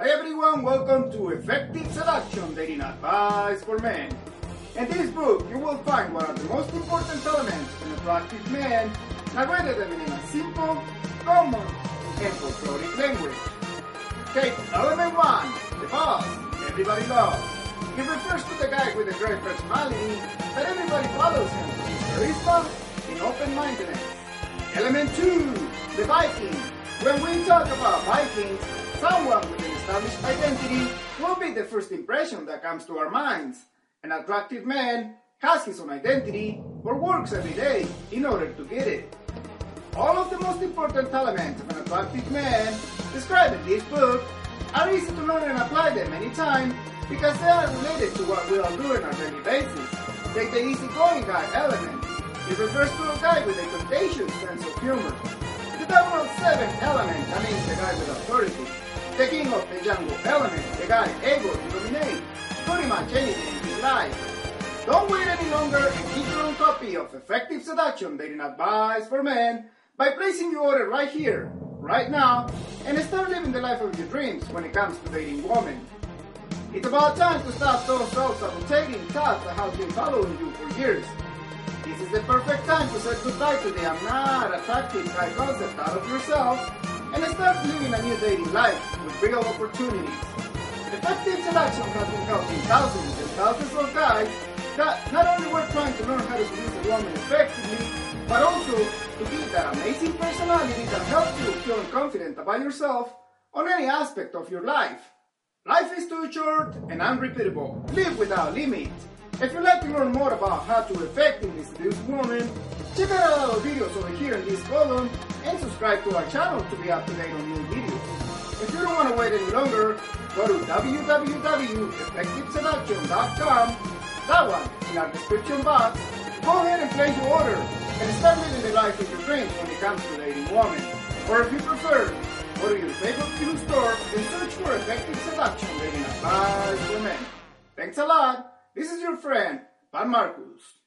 Hi everyone, welcome to Effective Seduction Dating Advice for Men. In this book, you will find one of the most important elements in attractive men, narrated in a simple, common, and folkloric language. Take element one, the boss, everybody loves. He refers to the guy with a great personality that everybody follows him for his charisma and open-mindedness. Element two, the Viking. When we talk about Vikings, someone with established identity will be the first impression that comes to our minds. An attractive man has his own identity or works every day in order to get it. All of the most important elements of an attractive man described in this book are easy to learn and apply them anytime because they are related to what we all do on a daily basis. Take the easygoing guy element. It refers to a guy with a contagious sense of humor. The 007 element, that means the guy with authority. The king of the jungle element, the guy able to dominate pretty much anything in life. Don't wait any longer and get your own copy of Effective Seduction Dating Advice for Men by placing your order right here, right now, and start living the life of your dreams when it comes to dating women. It's about time to stop those self-sabotaging thoughts that have been following you for years. This is the perfect time to say goodbye to the I'm not attractive guy concept out of yourself and start living a new daily life with real opportunities. Effective Seduction has been helping thousands and thousands of guys that not only were trying to learn how to seduce a woman effectively, but also to be that amazing personality that helps you feel confident about yourself on any aspect of your life. Life is too short and unrepeatable. Live without limits. If you'd like to learn more about how to effectively seduce women, check out our videos over here in this column and subscribe to our channel to be up to date on new videos. If you don't want to wait any longer, go to www.effectiveseduction.com, that one in our description box. Go ahead and place your order and start living the life of your dreams when it comes to dating women. Or if you prefer, go to your favorite film store and search for Effective Seduction Dating Advice for Men. Thanks a lot. This is your friend, Pan Marcus.